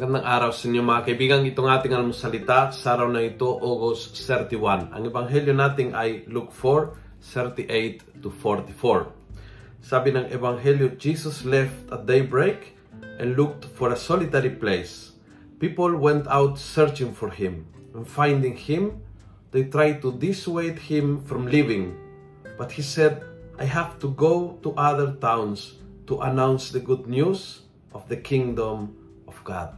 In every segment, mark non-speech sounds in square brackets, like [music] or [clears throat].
Magandang araw sa inyo mga kaibigan. Itong ating almusalita sa araw na ito, August 31. Ang ebanghelyo natin ay Luke 4, 38 to 44. Sabi ng ebanghelyo, Jesus left at daybreak and looked for a solitary place. People went out searching for him. And finding him, they tried to dissuade him from leaving. But he said, I have to go to other towns to announce the good news of the kingdom of God.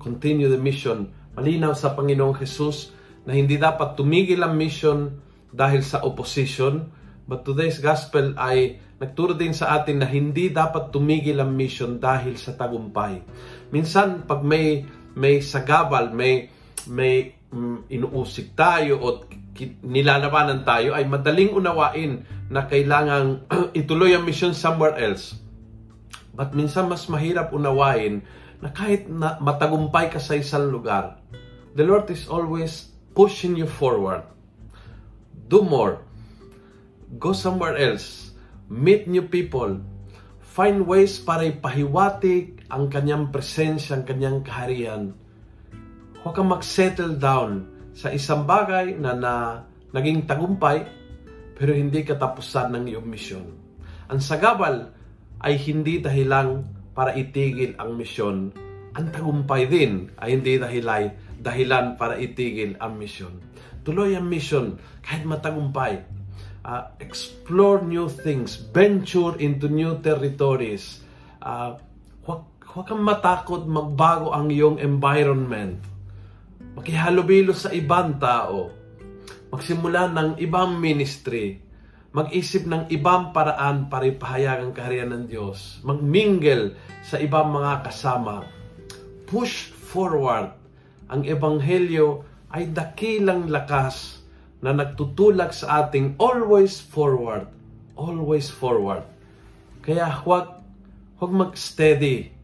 Continue the mission. Malinaw sa Panginoong Jesus na hindi dapat tumigil ang mission dahil sa opposition, but today's gospel ay nagturo din sa atin na hindi dapat tumigil ang mission dahil sa tagumpay. Minsan pag may may sagabal, may may mm, inuusig tayo o nilalabanan tayo ay madaling unawain na kailangang [clears throat] ituloy ang mission somewhere else. But minsan mas mahirap unawain na kahit na matagumpay ka sa isang lugar, the Lord is always pushing you forward. Do more. Go somewhere else. Meet new people. Find ways para ipahiwatig ang kanyang presensya, ang kanyang kaharian. Huwag kang mag-settle down sa isang bagay na, na naging tagumpay pero hindi katapusan ng iyong misyon. Ang sagabal ay hindi dahilan para itigil ang misyon. Ang tagumpay din ay hindi dahilay, dahilan para itigil ang misyon. Tuloy ang misyon kahit matagumpay. Uh, explore new things, venture into new territories. Uh, huwag, huwag kang matakot magbago ang iyong environment. Makihalubilo sa ibang tao. Magsimula ng ibang ministry mag-isip ng ibang paraan para ipahayag ang kaharian ng Diyos, magmingle sa ibang mga kasama, push forward. Ang Ebanghelyo ay dakilang lakas na nagtutulak sa ating always forward, always forward. Kaya huwag, huwag mag-steady.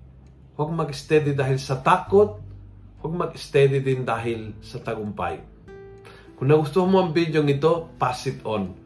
Huwag mag-steady dahil sa takot, huwag mag-steady din dahil sa tagumpay. Kung nagustuhan mo ang video ito, pass it on